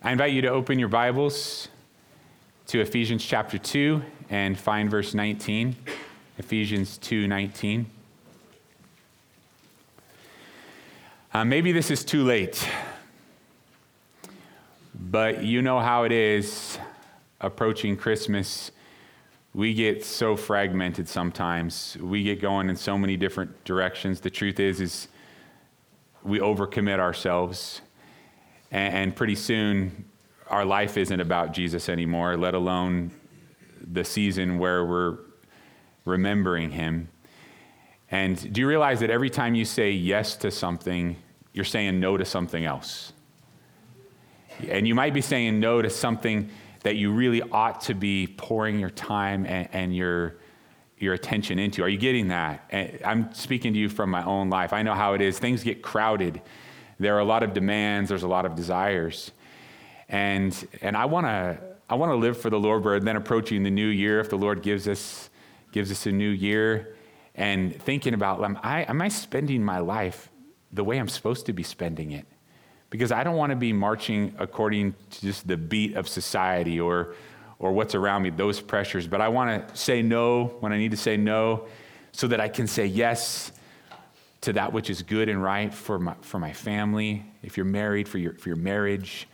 I invite you to open your Bibles to Ephesians chapter 2 and find verse 19. Ephesians 2 19. Uh, maybe this is too late, but you know how it is approaching Christmas. We get so fragmented sometimes. We get going in so many different directions. The truth is, is we overcommit ourselves, and, pretty soon our life isn't about Jesus anymore, let alone the season where we're remembering him. And do you realize that every time you say yes to something, you're saying no to something else? And you might be saying no to something that you really ought to be pouring your time and, and your, your attention into. Are you getting that? And I'm speaking to you from my own life. I know how it is. Things get crowded. There are a lot of demands, there's a lot of desires. And, and I want to I want to live for the Lord. But then approaching the new year, if the Lord gives us, gives us a new year, and thinking about, am I, am I spending my life the way I'm supposed to be spending it? Because I don't want to be marching according to just the beat of society or, or what's around me, those pressures. But I want to say no when I need to say no so that I can say yes to that which is good and right for my, for my family, if you're married, for your, for your marriage.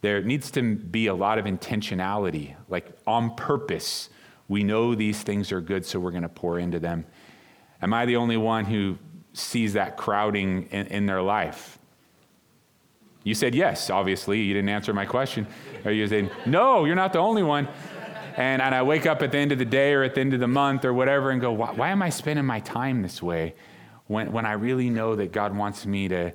There needs to be a lot of intentionality, like on purpose. We know these things are good, so we're going to pour into them. Am I the only one who sees that crowding in, in, their life? You said yes, obviously. You didn't answer my question. Or you said, no, you're not the only one. And, and I wake up at the end of the day or at the end of the month or whatever and go, why, why am I spending my time this way when, when I really know that God wants me to?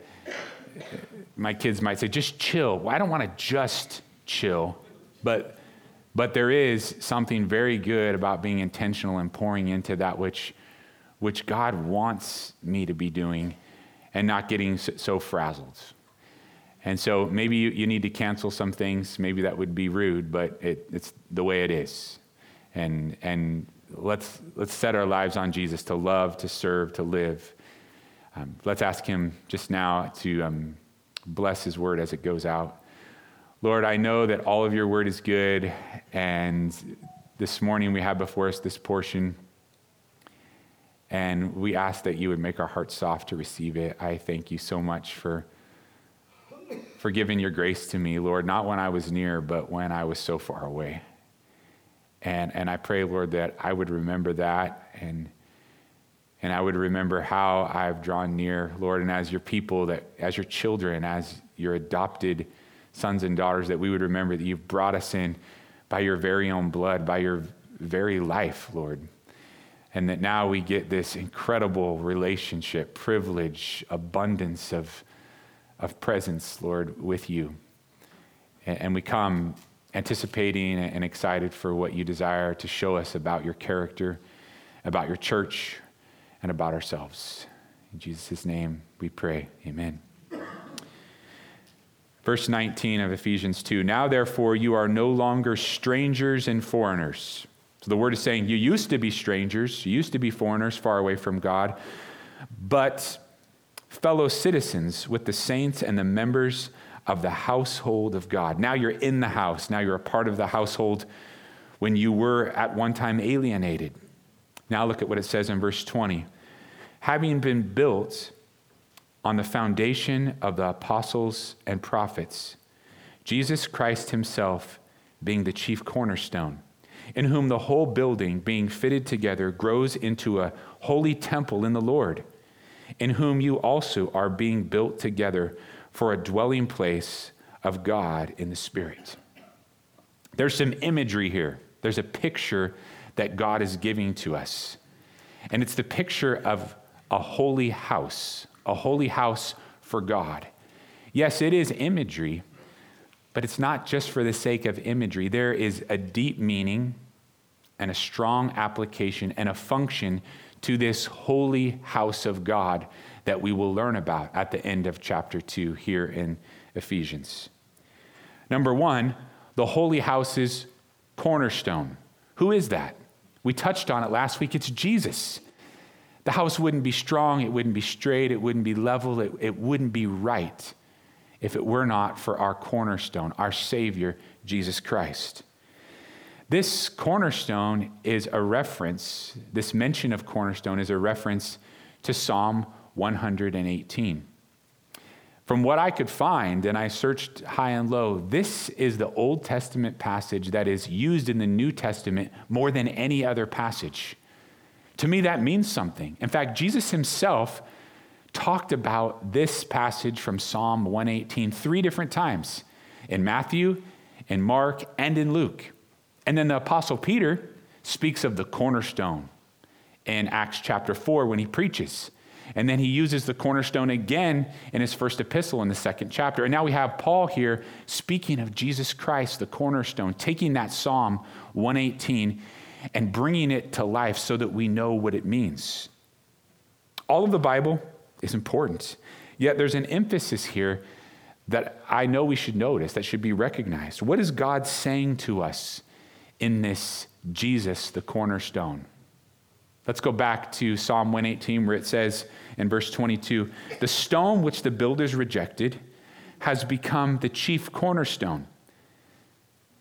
My kids might say, just chill. Well, I don't want to just chill, but, but there is something very good about being intentional and pouring into that which which God wants me to be doing and not getting so frazzled. And so maybe you, you need to cancel some things. Maybe that would be rude, but it, it's the way it is. And, and let's, let's set our lives on Jesus to love, to serve, to live. Um, let's ask Him just now to um, bless His word as it goes out. Lord, I know that all of your word is good. And this morning we have before us this portion and we ask that you would make our hearts soft to receive it. I thank you so much for, for giving your grace to me, Lord, not when I was near, but when I was so far away. And, and I pray, Lord, that I would remember that and, and I would remember how I've drawn near, Lord, and as your people, that as your children, as your adopted sons and daughters, that we would remember that you've brought us in by your very own blood, by your very life, Lord and that now we get this incredible relationship, privilege, abundance of, of presence, Lord, with you. And, and we come anticipating and excited for what you desire to show us about your character, about your church, and about ourselves. In Jesus' name we pray. Amen. Verse 19 of Ephesians 2 Now, therefore, you are no longer strangers and foreigners so the word is saying you used to be strangers, you used to be foreigners far away from God, but fellow citizens with the saints and the members of the household of God. Now you're in the house, now you're a part of the household when you were at one time alienated. Now look at what it says in verse 20. Having been built on the foundation of the apostles and prophets, Jesus Christ himself being the chief cornerstone in whom the whole building, being fitted together, grows into a holy temple in the Lord, in whom you also are being built together for a dwelling place of God in the Spirit. There's some imagery here, there's a picture that God is giving to us. And it's the picture of a holy house, a holy house for God. Yes, it is imagery, but it's not just for the sake of imagery. There is a deep meaning and a strong application and a function to this holy house of God that we will learn about at the end of chapter 2 here in Ephesians. Number one, the holy house's cornerstone. Who is that? We touched on it last week. It's Jesus. The house wouldn't be strong, it wouldn't be straight, it wouldn't be level, it, it wouldn't be right if it were not for our cornerstone, our Savior, Jesus Christ. This cornerstone is a reference, this mention of cornerstone is a reference to Psalm 118. From what I could find, and I searched high and low, this is the Old Testament passage that is used in the New Testament more than any other passage. To me, that means something. In fact, Jesus himself talked about this passage from Psalm 118 three different times in Matthew, in Mark, and in Luke. And then the Apostle Peter speaks of the cornerstone in Acts chapter 4 when he preaches. And then he uses the cornerstone again in his first epistle in the second chapter. And now we have Paul here speaking of Jesus Christ, the cornerstone, taking that Psalm 118 and bringing it to life so that we know what it means. All of the Bible is important, yet there's an emphasis here that I know we should notice, that should be recognized. What is God saying to us in this Jesus, the cornerstone? Let's go back to Psalm 118, where it says in verse 22 The stone which the builders rejected has become the chief cornerstone.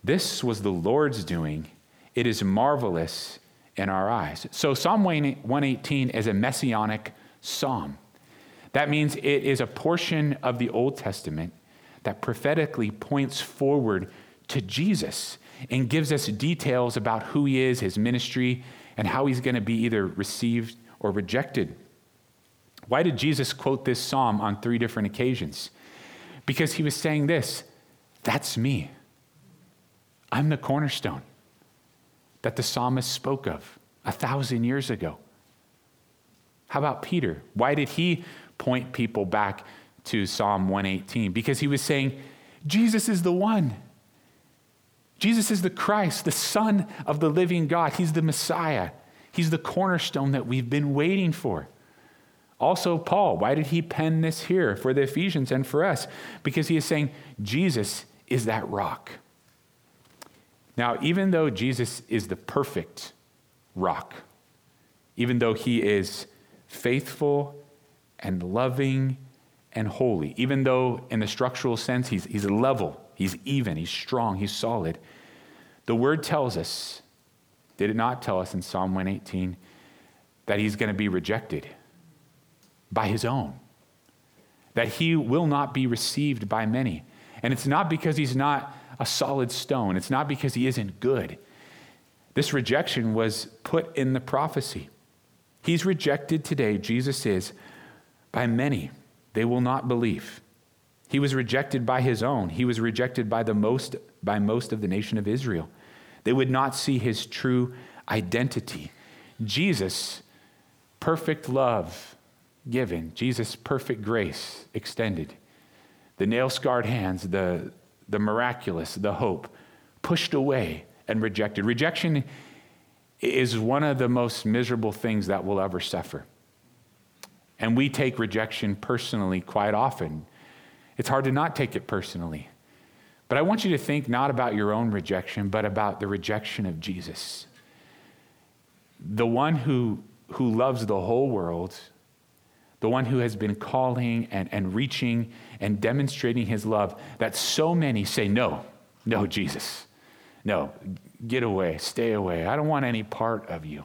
This was the Lord's doing. It is marvelous in our eyes. So, Psalm 118 is a messianic psalm. That means it is a portion of the Old Testament that prophetically points forward to Jesus and gives us details about who he is, his ministry, and how he's going to be either received or rejected. Why did Jesus quote this psalm on three different occasions? Because he was saying this that's me. I'm the cornerstone that the psalmist spoke of a thousand years ago. How about Peter? Why did he point people back to Psalm 118? Because he was saying, Jesus is the one. Jesus is the Christ, the Son of the living God. He's the Messiah. He's the cornerstone that we've been waiting for. Also, Paul, why did he pen this here for the Ephesians and for us? Because he is saying Jesus is that rock. Now, even though Jesus is the perfect rock, even though he is faithful and loving and holy, even though in the structural sense he's, he's level, he's even, he's strong, he's solid, the word tells us, did it not tell us in Psalm 118, that he's going to be rejected by his own? That he will not be received by many. And it's not because he's not a solid stone, it's not because he isn't good. This rejection was put in the prophecy. He's rejected today, Jesus is, by many. They will not believe. He was rejected by his own. He was rejected by the most by most of the nation of Israel. They would not see his true identity. Jesus, perfect love given, Jesus, perfect grace extended, the nail scarred hands, the, the miraculous, the hope, pushed away and rejected. Rejection is one of the most miserable things that we'll ever suffer. And we take rejection personally quite often. It's hard to not take it personally. But I want you to think not about your own rejection, but about the rejection of Jesus. The one who, who loves the whole world, the one who has been calling and, and reaching and demonstrating his love, that so many say, No, no, Jesus. No, get away, stay away. I don't want any part of you.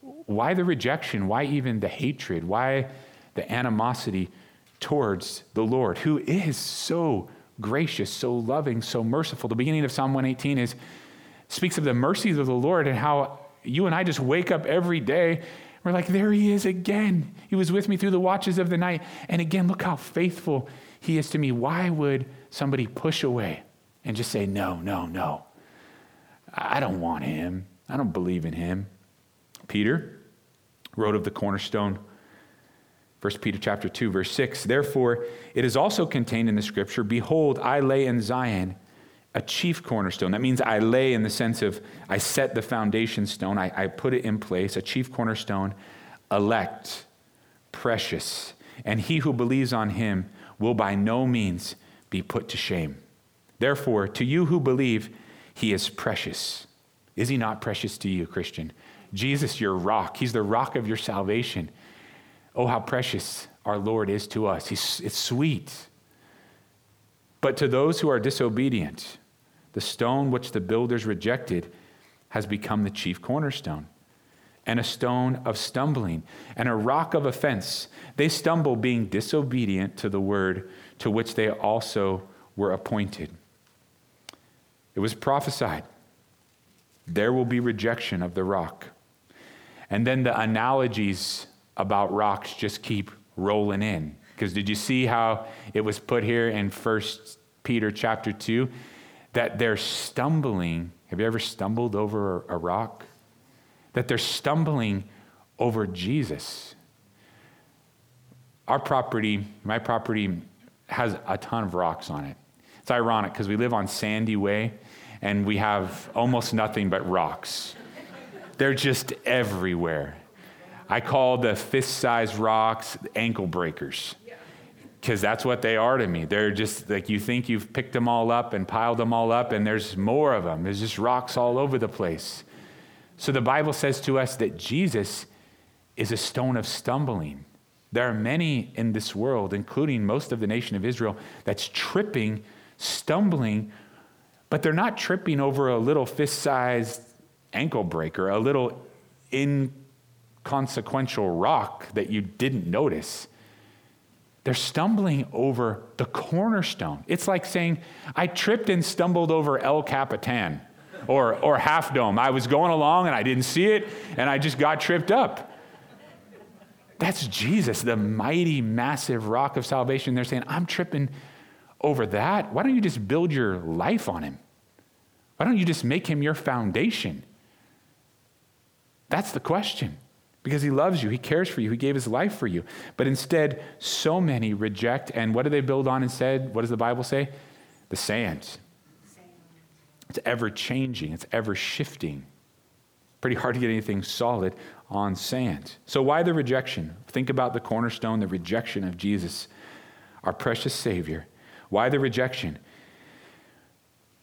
Why the rejection? Why even the hatred? Why the animosity towards the Lord, who is so gracious, so loving, so merciful. The beginning of Psalm 118 is speaks of the mercies of the Lord and how you and I just wake up every day. We're like, there he is again. He was with me through the watches of the night. And again, look how faithful he is to me. Why would somebody push away and just say, no, no, no? I don't want him. I don't believe in him. Peter wrote of the cornerstone 1 Peter chapter 2 verse 6 Therefore it is also contained in the scripture behold I lay in Zion a chief cornerstone. That means I lay in the sense of I set the foundation stone. I, I put it in place. A chief cornerstone elect precious. And he who believes on him will by no means be put to shame. Therefore to you who believe he is precious. Is he not precious to you Christian? Jesus your rock. He's the rock of your salvation. Oh, how precious our Lord is to us. He's, it's sweet. But to those who are disobedient, the stone which the builders rejected has become the chief cornerstone, and a stone of stumbling, and a rock of offense. They stumble, being disobedient to the word to which they also were appointed. It was prophesied there will be rejection of the rock. And then the analogies about rocks just keep rolling in. Because did you see how it was put here in 1 Peter chapter 2? That they're stumbling. Have you ever stumbled over a rock? That they're stumbling over Jesus. Our property, my property, has a ton of rocks on it. It's ironic because we live on Sandy Way and we have almost nothing but rocks. They're just everywhere. I call the fist sized rocks ankle breakers because that's what they are to me. They're just like you think you've picked them all up and piled them all up, and there's more of them. There's just rocks all over the place. So the Bible says to us that Jesus is a stone of stumbling. There are many in this world, including most of the nation of Israel, that's tripping, stumbling, but they're not tripping over a little fist sized ankle breaker, a little inconsequential rock that you didn't notice. They're stumbling over the cornerstone. It's like saying, I tripped and stumbled over El Capitan or, or Half Dome. I was going along and I didn't see it and I just got tripped up. That's Jesus, the mighty, massive rock of salvation. They're saying, I'm tripping over that. Why don't you just build your life on him? Why don't you just make him your foundation? That's the question. Because he loves you, he cares for you, he gave his life for you. But instead, so many reject, and what do they build on instead? What does the Bible say? The sand. It's ever changing, it's ever shifting. Pretty hard to get anything solid on sand. So, why the rejection? Think about the cornerstone, the rejection of Jesus, our precious Savior. Why the rejection?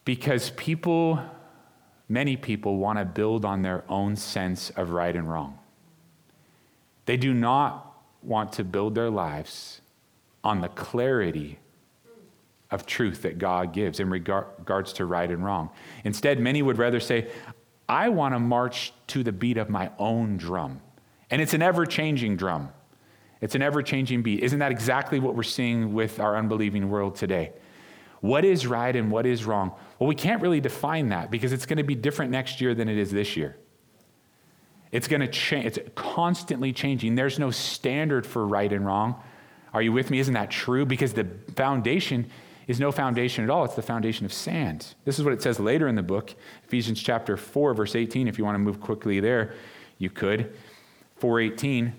Because people, many people, want to build on their own sense of right and wrong. They do not want to build their lives on the clarity of truth that God gives in regards to right and wrong. Instead, many would rather say, I want to march to the beat of my own drum. And it's an ever changing drum, it's an ever changing beat. Isn't that exactly what we're seeing with our unbelieving world today? What is right and what is wrong? Well, we can't really define that because it's going to be different next year than it is this year. It's going to change, it's constantly changing. There's no standard for right and wrong. Are you with me? Isn't that true? Because the foundation is no foundation at all. It's the foundation of sand. This is what it says later in the book, Ephesians chapter 4, verse 18. If you want to move quickly there, you could. 418.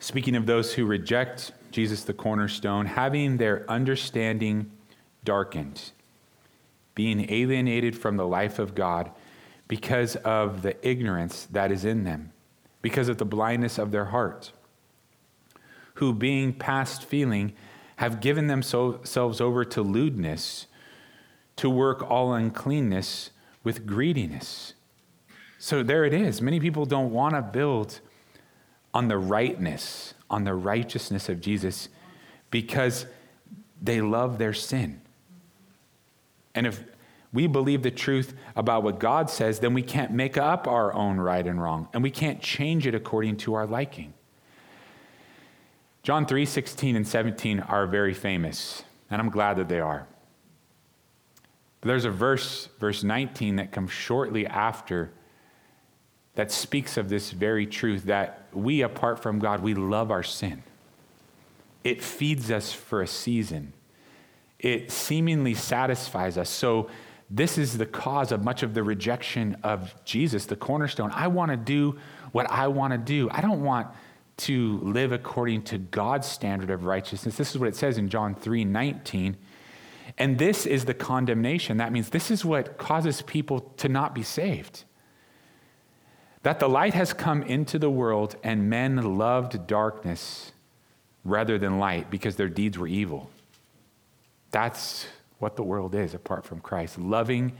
Speaking of those who reject Jesus the cornerstone, having their understanding darkened, being alienated from the life of God because of the ignorance that is in them, because of the blindness of their heart who, being past feeling, have given themselves over to lewdness, to work all uncleanness with greediness. So there it is. Many people don't want to build on the rightness, on the righteousness of Jesus, because they love their sin. And if we believe the truth about what God says, then we can't make up our own right and wrong, and we can't change it according to our liking. John 3 16 and 17 are very famous, and I'm glad that they are. But there's a verse, verse 19, that comes shortly after that speaks of this very truth that we, apart from God, we love our sin. It feeds us for a season, it seemingly satisfies us. So, this is the cause of much of the rejection of Jesus, the cornerstone. I want to do what I want to do. I don't want to live according to God's standard of righteousness. This is what it says in John 3 19. And this is the condemnation. That means this is what causes people to not be saved. That the light has come into the world, and men loved darkness rather than light because their deeds were evil. That's what the world is apart from Christ, loving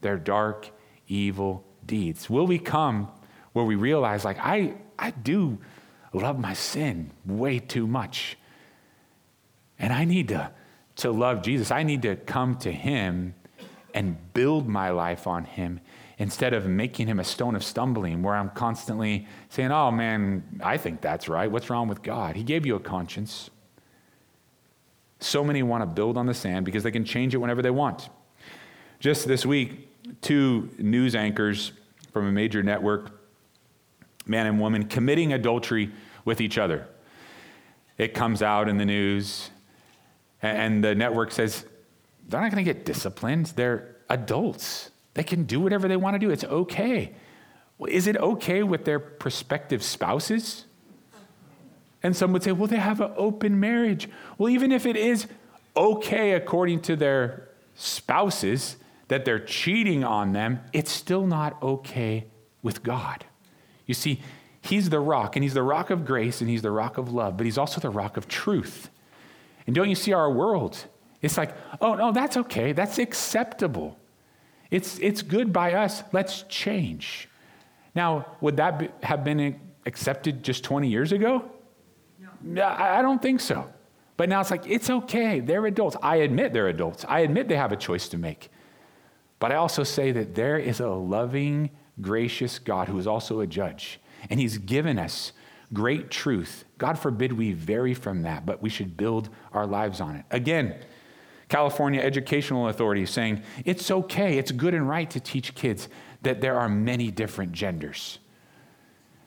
their dark, evil deeds. Will we come where we realize, like, I, I do love my sin way too much and I need to, to love Jesus. I need to come to him and build my life on him instead of making him a stone of stumbling where I'm constantly saying, oh man, I think that's right. What's wrong with God? He gave you a conscience. So many want to build on the sand because they can change it whenever they want. Just this week, two news anchors from a major network, man and woman, committing adultery with each other. It comes out in the news, and the network says, they're not going to get disciplined. They're adults. They can do whatever they want to do. It's okay. Is it okay with their prospective spouses? And some would say, well, they have an open marriage. Well, even if it is okay according to their spouses that they're cheating on them, it's still not okay with God. You see, He's the rock, and He's the rock of grace, and He's the rock of love, but He's also the rock of truth. And don't you see our world? It's like, oh, no, that's okay. That's acceptable. It's, it's good by us. Let's change. Now, would that be, have been accepted just 20 years ago? I don't think so. But now it's like, it's okay. They're adults. I admit they're adults. I admit they have a choice to make. But I also say that there is a loving, gracious God who is also a judge. And he's given us great truth. God forbid we vary from that, but we should build our lives on it. Again, California Educational Authority saying it's okay, it's good and right to teach kids that there are many different genders.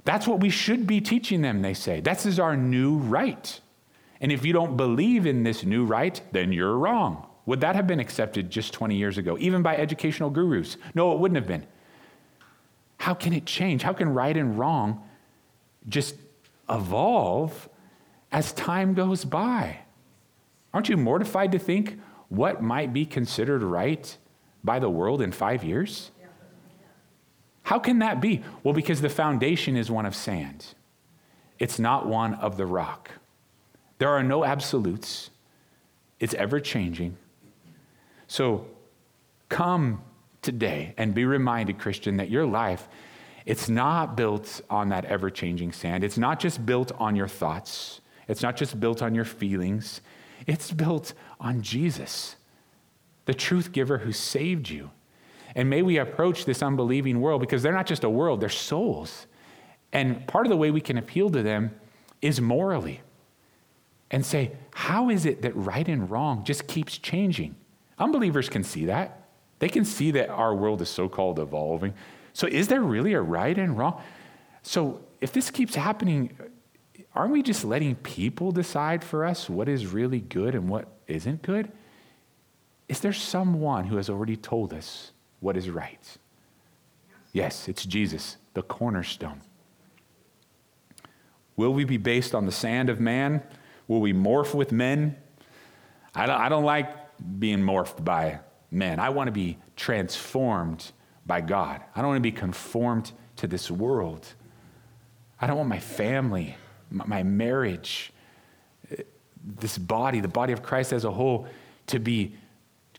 That's what we should be teaching them, they say. This is our new right. And if you don't believe in this new right, then you're wrong. Would that have been accepted just 20 years ago, even by educational gurus? No, it wouldn't have been. How can it change? How can right and wrong just evolve as time goes by? Aren't you mortified to think what might be considered right by the world in five years? How can that be? Well, because the foundation is one of sand, it's not one of the rock. There are no absolutes, it's ever changing. So come today and be reminded, Christian, that your life. It's not built on that ever changing sand. It's not just built on your thoughts. It's not just built on your feelings. It's built on Jesus, the truth giver who saved you. And may we approach this unbelieving world because they're not just a world, they're souls. And part of the way we can appeal to them is morally and say, how is it that right and wrong just keeps changing? Unbelievers can see that. They can see that our world is so called evolving. So, is there really a right and wrong? So, if this keeps happening, aren't we just letting people decide for us what is really good and what isn't good? Is there someone who has already told us what is right. Yes, it's Jesus, the cornerstone. Will we be based on the sand of man? Will we morph with men? I don't, I don't like being morphed by men. I want to be transformed by God. I don't want to be conformed to this world. I don't want my family, my marriage, eh, this body, the body of Christ as a whole, to be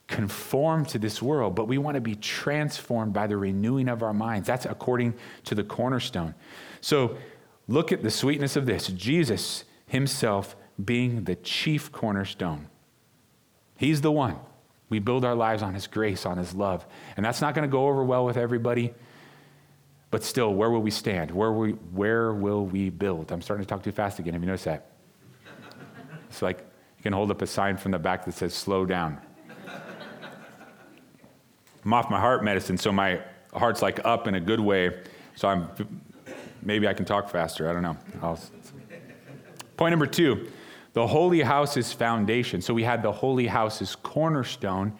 conform to this world, but we want to be transformed by the renewing of our minds. That's according to the cornerstone. So look at the sweetness of this Jesus himself being the chief cornerstone. He's the one. We build our lives on his grace, on his love. And that's not going to go over well with everybody. But still, where will we stand? Where, we, where will we build? I'm starting to talk too fast again. Have you noticed that? It's like you can hold up a sign from the back that says, slow down. I'm off my heart medicine, so my heart's like up in a good way. So I'm maybe I can talk faster. I don't know. I'll... Point number two the holy house's foundation. So we had the holy house's cornerstone.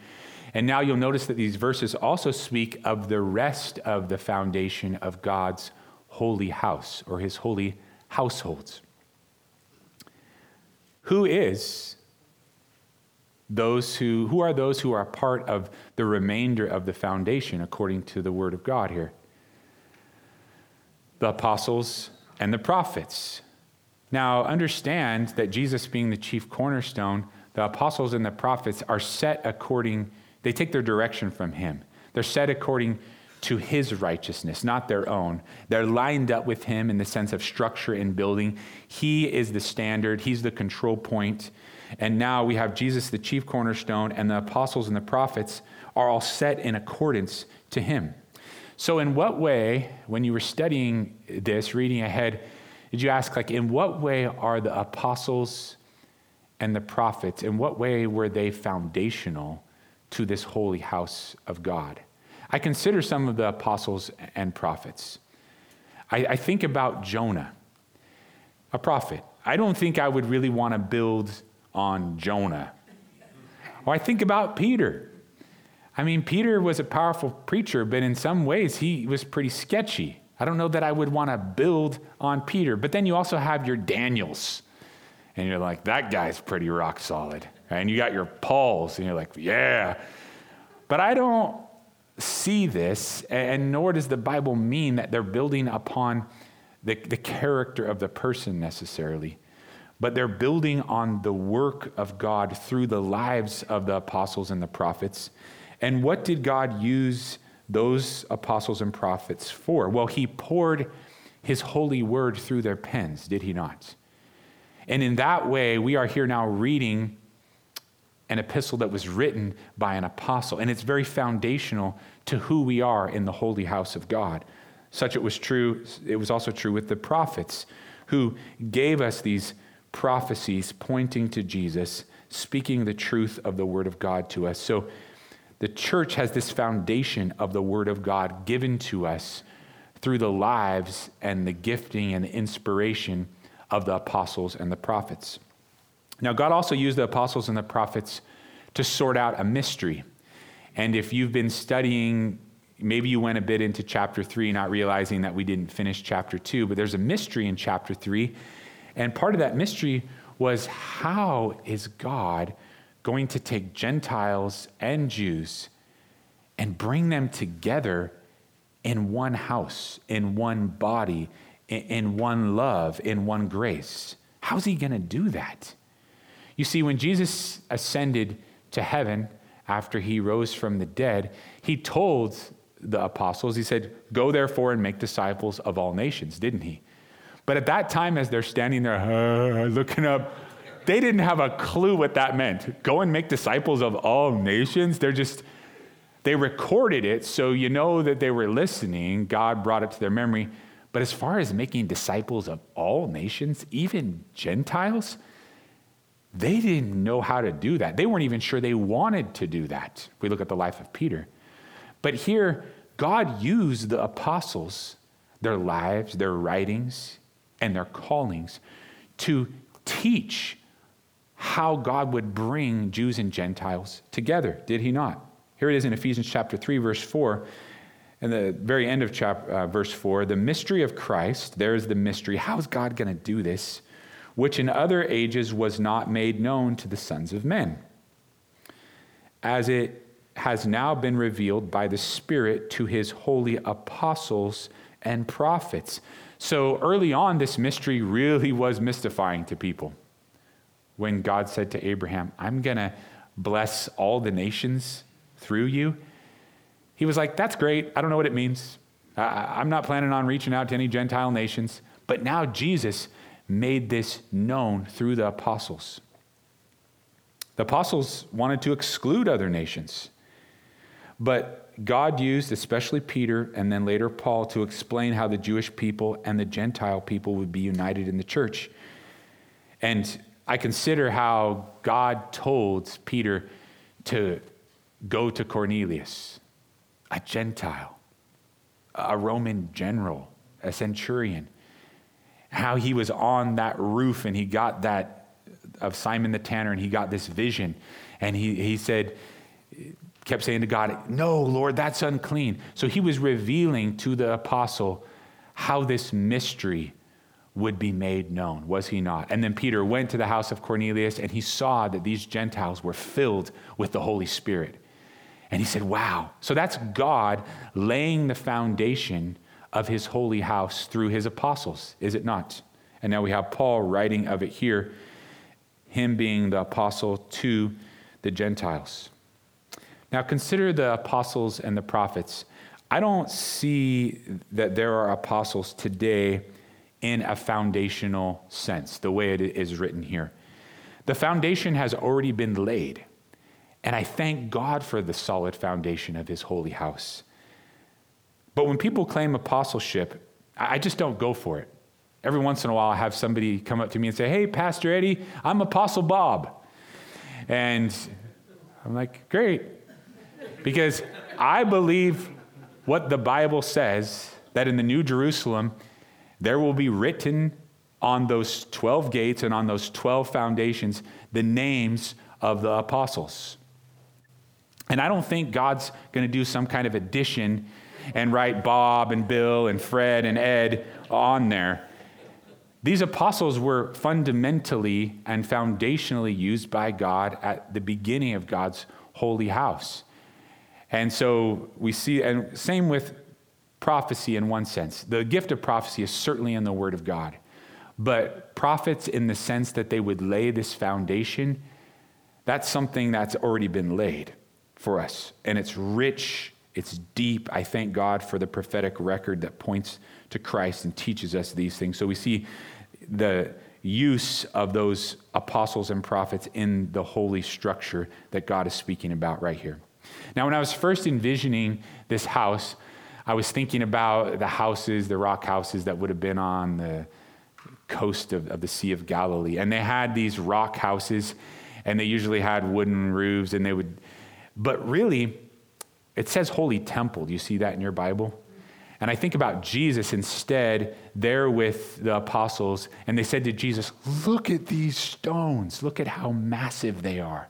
And now you'll notice that these verses also speak of the rest of the foundation of God's holy house or his holy households. Who is those who who are those who are part of the remainder of the foundation according to the word of God here the apostles and the prophets now understand that Jesus being the chief cornerstone the apostles and the prophets are set according they take their direction from him they're set according to his righteousness, not their own. They're lined up with him in the sense of structure and building. He is the standard, he's the control point. And now we have Jesus, the chief cornerstone, and the apostles and the prophets are all set in accordance to him. So, in what way, when you were studying this, reading ahead, did you ask, like, in what way are the apostles and the prophets, in what way were they foundational to this holy house of God? I consider some of the apostles and prophets. I, I think about Jonah, a prophet. I don't think I would really want to build on Jonah. Or I think about Peter. I mean, Peter was a powerful preacher, but in some ways he was pretty sketchy. I don't know that I would want to build on Peter. But then you also have your Daniels, and you're like, that guy's pretty rock solid. And you got your Pauls, and you're like, yeah. But I don't see this, and nor does the Bible mean that they're building upon the, the character of the person necessarily, but they're building on the work of God through the lives of the apostles and the prophets. And what did God use those apostles and prophets for? Well, He poured His holy word through their pens, did He not? And in that way, we are here now reading an epistle that was written by an apostle, and it's very foundational to who we are in the holy house of God. Such it was true, it was also true with the prophets who gave us these prophecies pointing to Jesus, speaking the truth of the word of God to us. So the church has this foundation of the word of God given to us through the lives and the gifting and the inspiration of the apostles and the prophets. Now, God also used the apostles and the prophets to sort out a mystery. And if you've been studying, maybe you went a bit into chapter three, not realizing that we didn't finish chapter two, but there's a mystery in chapter three. And part of that mystery was how is God going to take Gentiles and Jews and bring them together in one house, in one body, in one love, in one grace? How's he going to do that? You see, when Jesus ascended to heaven after he rose from the dead, he told the apostles, he said, Go therefore and make disciples of all nations, didn't he? But at that time, as they're standing there uh, looking up, they didn't have a clue what that meant. Go and make disciples of all nations. They're just, they recorded it, so you know that they were listening. God brought it to their memory. But as far as making disciples of all nations, even Gentiles, they didn't know how to do that. They weren't even sure they wanted to do that. If we look at the life of Peter. But here, God used the apostles, their lives, their writings, and their callings to teach how God would bring Jews and Gentiles together, did he not? Here it is in Ephesians chapter 3, verse 4. In the very end of chapter, uh, verse 4, the mystery of Christ, there's the mystery. How is God going to do this? which in other ages was not made known to the sons of men, as it has now been revealed by the Spirit to his holy apostles and prophets. So early on, this mystery really was mystifying to people. When God said to Abraham, I'm going to bless all the nations through you, he was like, That's great. I don't know what it means. I'm not planning on reaching out to any Gentile nations. But now Jesus made this known through the apostles. The apostles wanted to exclude other nations, but God used, especially Peter and then later Paul, to explain how the Jewish people and the Gentile people would be united in the church. And I consider how God told Peter to go to Cornelius, a Gentile, a Roman general, a centurion, how he was on that roof and he got that of Simon the tanner and he got this vision. And he, he said, kept saying to God, No, Lord, that's unclean. So he was revealing to the apostle how this mystery would be made known, was he not? And then Peter went to the house of Cornelius and he saw that these Gentiles were filled with the Holy Spirit. And he said, Wow. So that's God laying the foundation of his holy house through his apostles, is it not? And now we have Paul writing of it here, him being the apostle to the Gentiles. Now consider the apostles and the prophets. I don't see that there are apostles today in a foundational sense, the way it is written here. The foundation has already been laid. And I thank God for the solid foundation of his holy house. But when people claim apostleship, I just don't go for it. Every once in a while, I have somebody come up to me and say, Hey, Pastor Eddie, I'm Apostle Bob. And I'm like, Great. Because I believe what the Bible says that in the New Jerusalem, there will be written on those 12 gates and on those 12 foundations the names of the apostles. And I don't think God's going to do some kind of addition and write Bob and Bill and Fred and Ed on there. These apostles were fundamentally and foundationally used by God at the beginning of God's holy house. And so we see, and same with prophecy in one sense. The gift of prophecy is certainly in the Word of God. But prophets, in the sense that they would lay this foundation, that's something that's already been laid for us. And it's rich, it's deep. I thank God for the prophetic record that points to Christ and teaches us these things. So we see the use of those apostles and prophets in the holy structure that God is speaking about right here. Now, when I was first envisioning this house, I was thinking about the houses, the rock houses that would have been on the coast of, of the Sea of Galilee. And they had these rock houses, and they usually had wooden roofs, and they would, but really, it says holy temple. Do you see that in your Bible? And I think about Jesus instead there with the apostles, and they said to Jesus, Look at these stones. Look at how massive they are.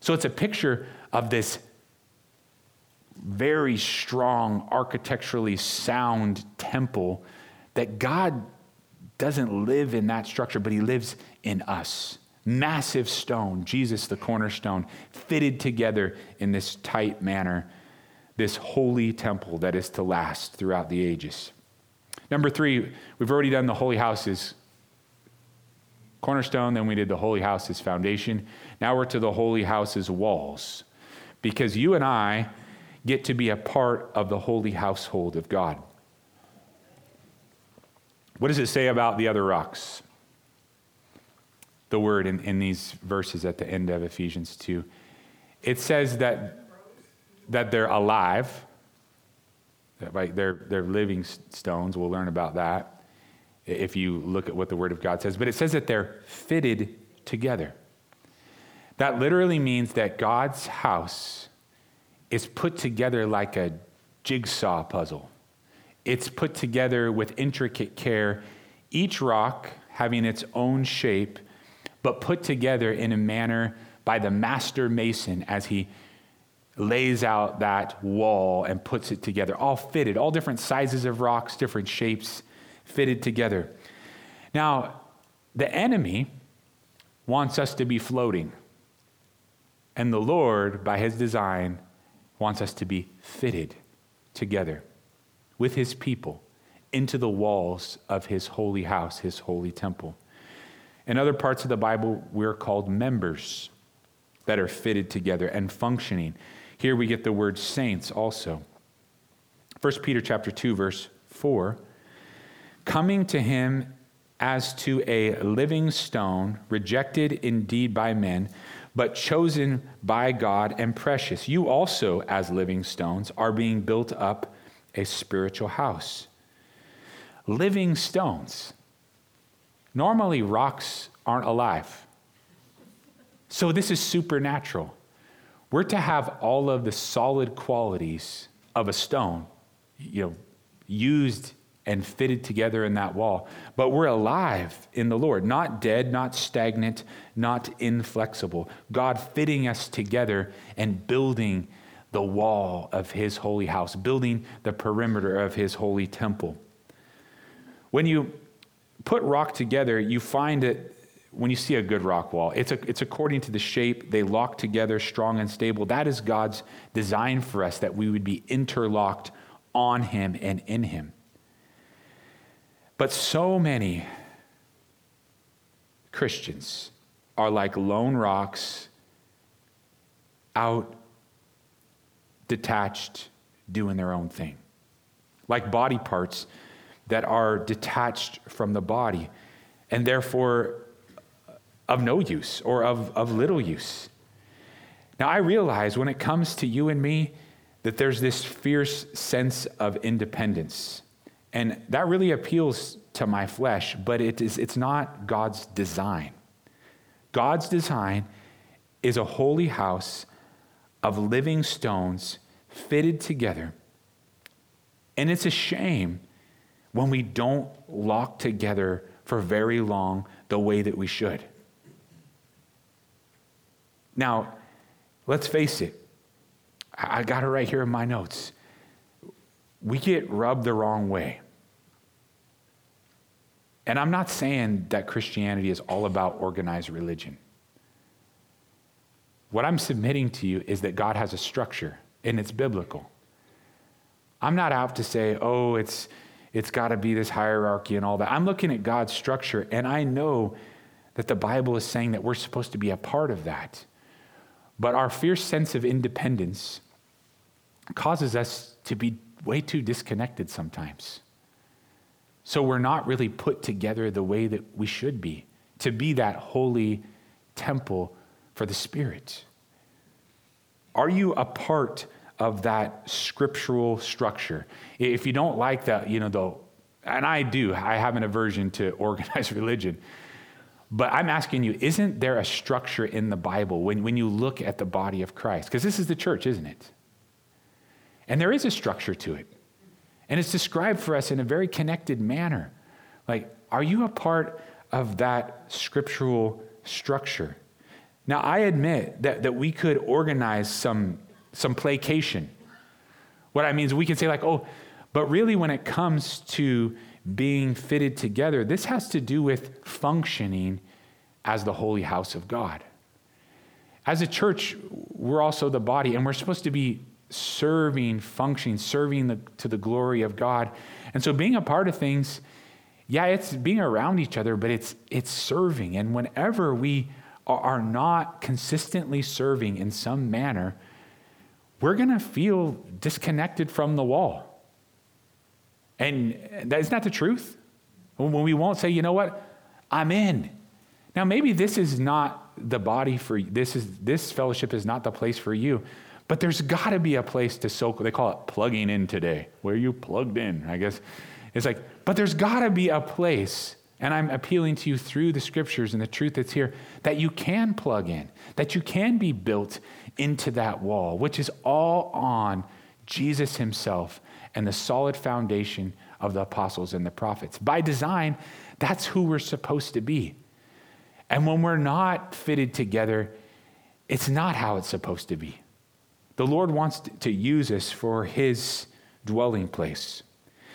So it's a picture of this very strong, architecturally sound temple that God doesn't live in that structure, but He lives in us. Massive stone, Jesus the cornerstone, fitted together in this tight manner, this holy temple that is to last throughout the ages. Number three, we've already done the holy houses cornerstone, then we did the holy house's foundation. Now we're to the holy house's walls. Because you and I get to be a part of the holy household of God. What does it say about the other rocks? The word in, in these verses at the end of Ephesians 2. It says that, that they're alive? They're, they're living stones. We'll learn about that if you look at what the Word of God says. But it says that they're fitted together. That literally means that God's house is put together like a jigsaw puzzle. It's put together with intricate care, each rock having its own shape, but put together in a manner by the master mason as he lays out that wall and puts it together, all fitted, all different sizes of rocks, different shapes, fitted together. Now, the enemy wants us to be floating. And the Lord, by his design, wants us to be fitted together with his people into the walls of his holy house, his holy temple. In other parts of the Bible, we're called members that are fitted together and functioning. Here we get the word saints also. 1 Peter chapter 2 verse 4 coming to him as to a living stone rejected indeed by men but chosen by God and precious. You also, as living stones, are being built up a spiritual house. Living stones. Normally, rocks aren't alive. So, this is supernatural. We're to have all of the solid qualities of a stone, you know, used and fitted together in that wall. But we're alive in the Lord, not dead, not stagnant, not inflexible. God fitting us together and building the wall of his holy house, building the perimeter of his holy temple. When you put rock together, you find that when you see a good rock wall, it's, a, it's according to the shape. They lock together strong and stable. That is God's design for us, that we would be interlocked on him and in him. But so many Christians are like lone rocks out detached, doing their own thing. Like body parts that are detached from the body. And therefore, of no use or of, of little use. Now, I realize when it comes to you and me that there's this fierce sense of independence. And that really appeals to my flesh, but it is, it's not God's design. God's design is a holy house of living stones fitted together. And it's a shame when we don't lock together for very long the way that we should. Now, let's face it, I got it right here in my notes. We get rubbed the wrong way. And I'm not saying that Christianity is all about organized religion. What I'm submitting to you is that God has a structure and it's biblical. I'm not out to say, oh, it's, it's got to be this hierarchy and all that. I'm looking at God's structure and I know that the Bible is saying that we're supposed to be a part of that. But our fierce sense of independence causes us to be way too disconnected sometimes. So we're not really put together the way that we should be, to be that holy temple for the Spirit. Are you a part of that scriptural structure? If you don't like that, you know, the, and I do, I have an aversion to organized religion. But I'm asking you, isn't there a structure in the Bible when, when you look at the body of Christ? Because this is the church, isn't it? And there is a structure to it. And it's described for us in a very connected manner. Like, are you a part of that scriptural structure? Now, I admit that, that we could organize some, some placation. What I mean is, we can say, like, oh, but really, when it comes to being fitted together, this has to do with functioning as the holy house of God. As a church, we're also the body, and we're supposed to be serving, functioning, serving the, to the glory of God. And so being a part of things, yeah, it's being around each other, but it's it's serving. And whenever we are not consistently serving in some manner, we're going to feel disconnected from the wall. And that's not the truth. When we won't say, you know what, I'm in. Now, maybe this is not the body for you. this is this fellowship is not the place for you. But there's got to be a place to soak. They call it plugging in today. Where you plugged in, I guess. It's like, but there's got to be a place, and I'm appealing to you through the scriptures and the truth that's here, that you can plug in, that you can be built into that wall, which is all on Jesus himself and the solid foundation of the apostles and the prophets. By design, that's who we're supposed to be. And when we're not fitted together, it's not how it's supposed to be. The Lord wants to use us for his dwelling place.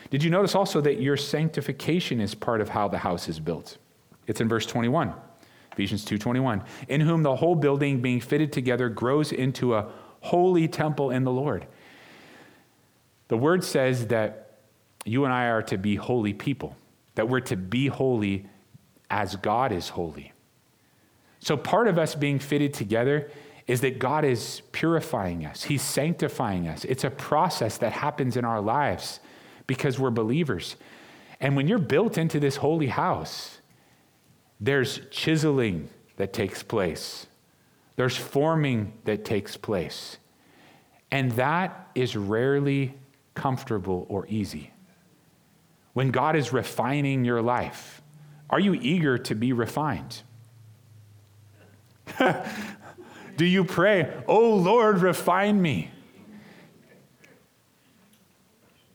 Did you notice also that your sanctification is part of how the house is built? It's in verse 21. Ephesians 2:21. In whom the whole building being fitted together grows into a holy temple in the Lord. The word says that you and I are to be holy people, that we're to be holy as God is holy. So part of us being fitted together is that God is purifying us, He's sanctifying us. It's a process that happens in our lives because we're believers. And when you're built into this holy house, there's chiseling that takes place, there's forming that takes place. And that is rarely comfortable or easy. When God is refining your life, are you eager to be refined? Do you pray, Oh Lord, refine me?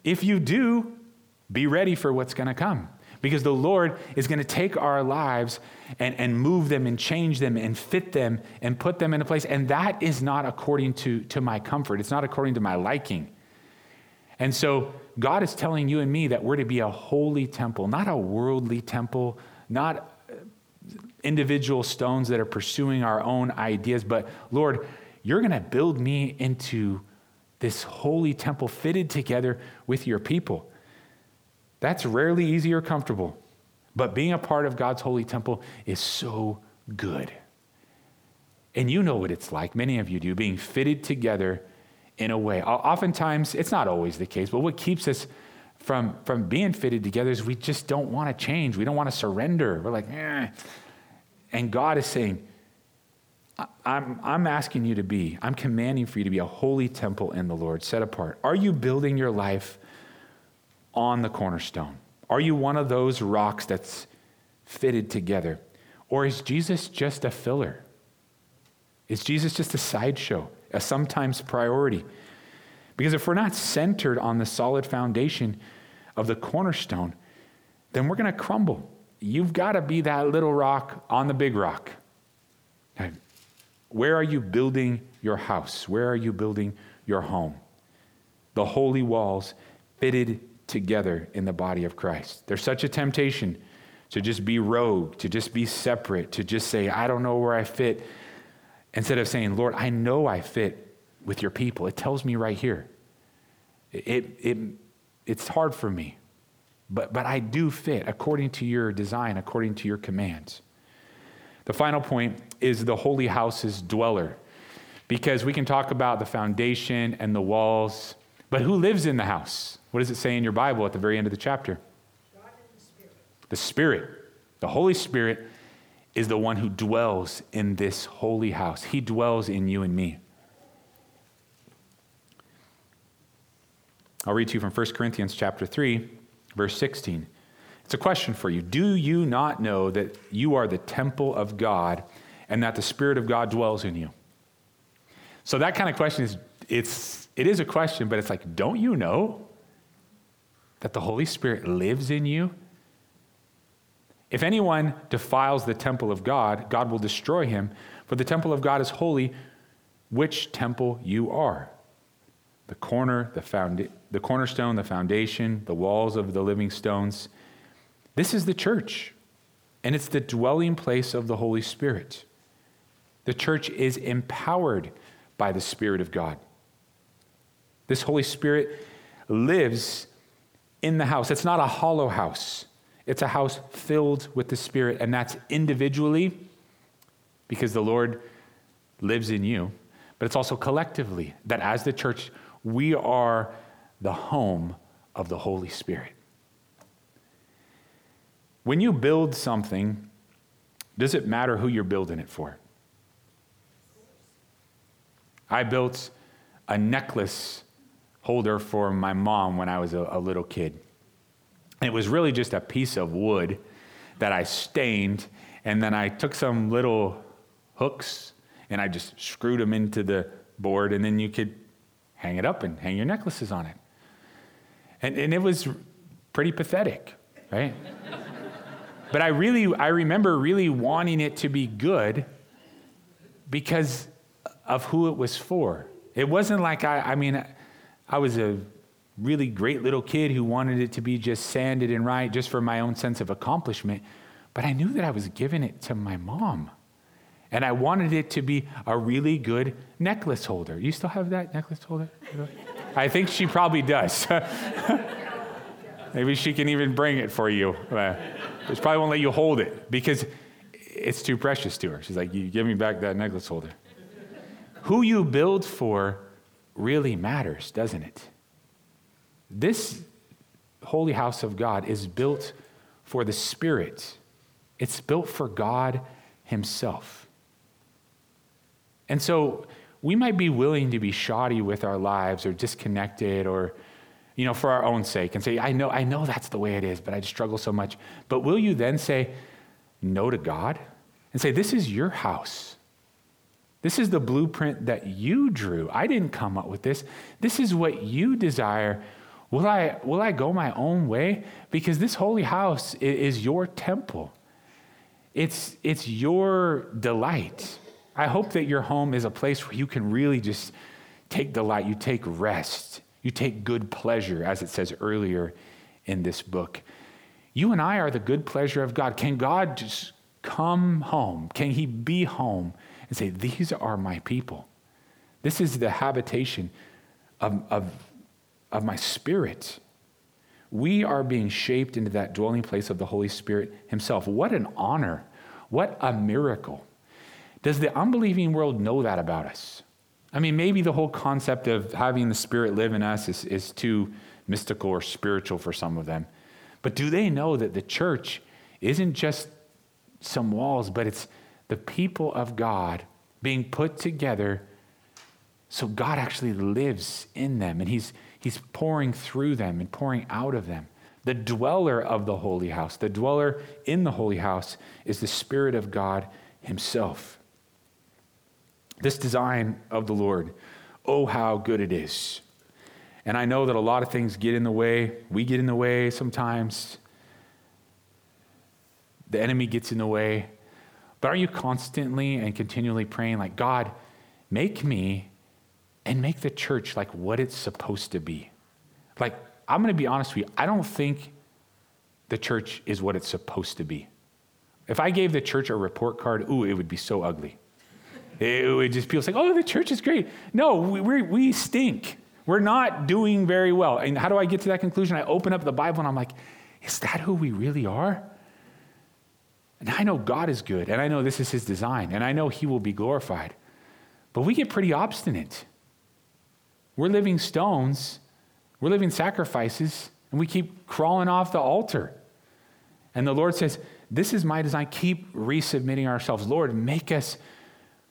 If you do, be ready for what's going to come. Because the Lord is going to take our lives and, and move them and change them and fit them and put them in a place. And that is not according to, to my comfort, it's not according to my liking. And so God is telling you and me that we're to be a holy temple, not a worldly temple, not individual stones that are pursuing our own ideas, but Lord, you're going to build me into this holy temple fitted together with your people. That's rarely easy or comfortable, but being a part of God's holy temple is so good. And you know what it's like, many of you do, being fitted together in a way. Oftentimes, it's not always the case, but what keeps us from, from being fitted together is we just don't want to change. We don't want to surrender. We're like, eh, And God is saying, I'm, I'm asking you to be, I'm commanding for you to be a holy temple in the Lord, set apart. Are you building your life on the cornerstone? Are you one of those rocks that's fitted together? Or is Jesus just a filler? Is Jesus just a sideshow, a sometimes priority? Because if we're not centered on the solid foundation of the cornerstone, then we're going to crumble. You've got to be that little rock on the big rock. Where are you building your house? Where are you building your home? The holy walls fitted together in the body of Christ. There's such a temptation to just be rogue, to just be separate, to just say, I don't know where I fit, instead of saying, Lord, I know I fit with your people. It tells me right here. It, it, it's hard for me, but, but I do fit according to your design, according to your commands. The final point is the holy house's dweller, because we can talk about the foundation and the walls, but who lives in the house? What does it say in your Bible at the very end of the chapter? The Spirit. the Spirit. The Holy Spirit is the one who dwells in this holy house. He dwells in you and me. I'll read to you from 1 Corinthians chapter 3, verse 16. It's a question for you. Do you not know that you are the temple of God and that the Spirit of God dwells in you? So that kind of question is it's it is a question, but it's like, don't you know that the Holy Spirit lives in you? If anyone defiles the temple of God, God will destroy him, for the temple of God is holy, which temple you are. The corner, the, founda- the cornerstone, the foundation, the walls of the living stones. This is the church, and it's the dwelling place of the Holy Spirit. The church is empowered by the Spirit of God. This Holy Spirit lives in the house. It's not a hollow house, it's a house filled with the Spirit, and that's individually because the Lord lives in you, but it's also collectively that as the church, we are the home of the Holy Spirit. When you build something, does it matter who you're building it for? I built a necklace holder for my mom when I was a, a little kid. It was really just a piece of wood that I stained, and then I took some little hooks and I just screwed them into the board, and then you could hang it up and hang your necklaces on it. And, and it was pretty pathetic, right? But I really, I remember really wanting it to be good because of who it was for. It wasn't like I, I mean, I was a really great little kid who wanted it to be just sanded and right just for my own sense of accomplishment. But I knew that I was giving it to my mom. And I wanted it to be a really good necklace holder. You still have that necklace holder? I think she probably does. Maybe she can even bring it for you. Uh, she probably won't let you hold it because it's too precious to her. She's like, You give me back that necklace holder. Who you build for really matters, doesn't it? This holy house of God is built for the Spirit, it's built for God Himself. And so we might be willing to be shoddy with our lives or disconnected or you know, for our own sake and say, I know, I know that's the way it is, but I struggle so much. But will you then say no to God and say, This is your house? This is the blueprint that you drew. I didn't come up with this. This is what you desire. Will I, will I go my own way? Because this holy house is your temple. It's, it's your delight. I hope that your home is a place where you can really just take delight, you take rest, you take good pleasure, as it says earlier in this book. You and I are the good pleasure of God. Can God just come home? Can He be home and say, These are my people? This is the habitation of, of, of my spirit. We are being shaped into that dwelling place of the Holy Spirit Himself. What an honor! What a miracle. Does the unbelieving world know that about us? I mean, maybe the whole concept of having the Spirit live in us is, is too mystical or spiritual for some of them. But do they know that the church isn't just some walls, but it's the people of God being put together so God actually lives in them and he's, he's pouring through them and pouring out of them. The dweller of the holy house, the dweller in the holy house, is the Spirit of God Himself. This design of the Lord, oh, how good it is. And I know that a lot of things get in the way. We get in the way sometimes. The enemy gets in the way. But are you constantly and continually praying, like, God, make me and make the church like what it's supposed to be? Like, I'm going to be honest with you, I don't think the church is what it's supposed to be. If I gave the church a report card, ooh, it would be so ugly. It would just people say, oh, the church is great. No, we, we stink. We're not doing very well. And how do I get to that conclusion? I open up the Bible and I'm like, is that who we really are? And I know God is good, and I know this is His design, and I know He will be glorified. But we get pretty obstinate. We're living stones we're living sacrifices and we keep crawling off the altar. And the Lord says, This is my design. Keep resubmitting ourselves. Lord, make us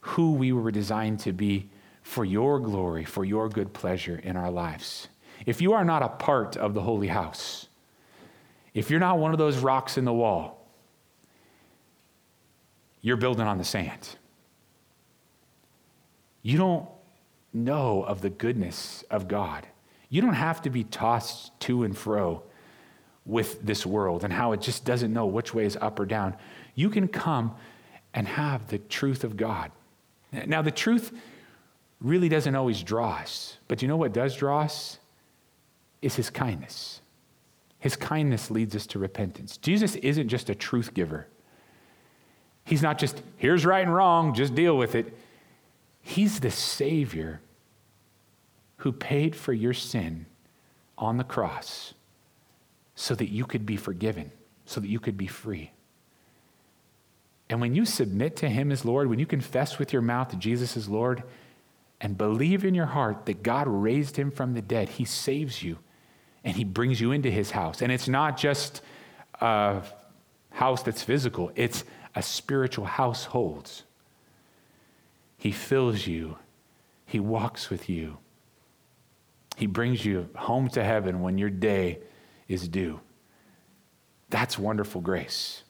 who we were designed to be for your glory, for your good pleasure in our lives. If you are not a part of the holy house, if you're not one of those rocks in the wall, you're building on the sand. You don't know of the goodness of God. You don't have to be tossed to and fro with this world and how it just doesn't know which way is up or down. You can come and have the truth of God. Now, the truth really doesn't always draw us, but you know what does draw us? Is His kindness. His kindness leads us to repentance. Jesus isn't just a truth giver. He's not just, here's right and wrong, just deal with it. He's the Savior who paid for your sin on the cross so that you could be forgiven, so that you could be free. And when you submit to Him as Lord, when you confess with your mouth that Jesus is Lord, and believe in your heart that God raised Him from the dead, He saves you and He brings you into His house. And it's not just a house that's physical, it's a spiritual household. He fills you, He walks with you. He brings you home to heaven when your day is due. That's wonderful grace.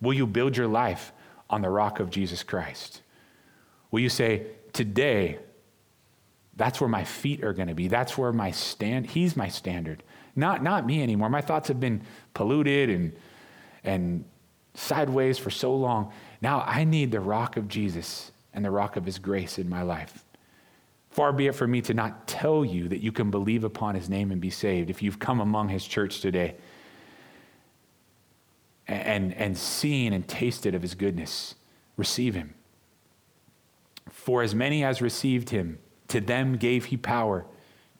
Will you build your life on the rock of Jesus Christ? Will you say, Today, that's where my feet are going to be. That's where my stand, He's my standard. Not, not me anymore. My thoughts have been polluted and, and sideways for so long. Now I need the rock of Jesus and the rock of His grace in my life. Far be it from me to not tell you that you can believe upon his name and be saved if you've come among his church today and, and seen and tasted of his goodness. Receive him. For as many as received him, to them gave he power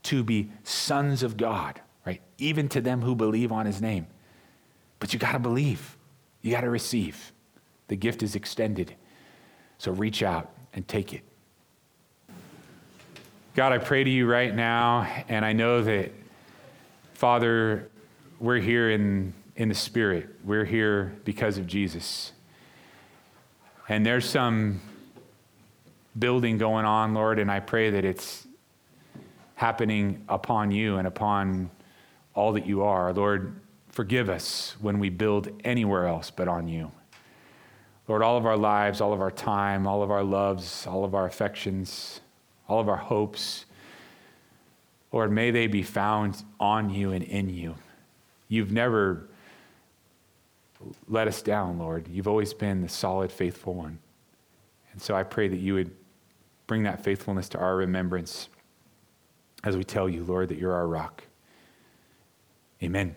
to be sons of God, right? Even to them who believe on his name. But you got to believe, you got to receive. The gift is extended. So reach out and take it. God, I pray to you right now, and I know that, Father, we're here in, in the Spirit. We're here because of Jesus. And there's some building going on, Lord, and I pray that it's happening upon you and upon all that you are. Lord, forgive us when we build anywhere else but on you. Lord, all of our lives, all of our time, all of our loves, all of our affections, all of our hopes. Lord, may they be found on you and in you. You've never let us down, Lord. You've always been the solid, faithful one. And so I pray that you would bring that faithfulness to our remembrance as we tell you, Lord, that you're our rock. Amen.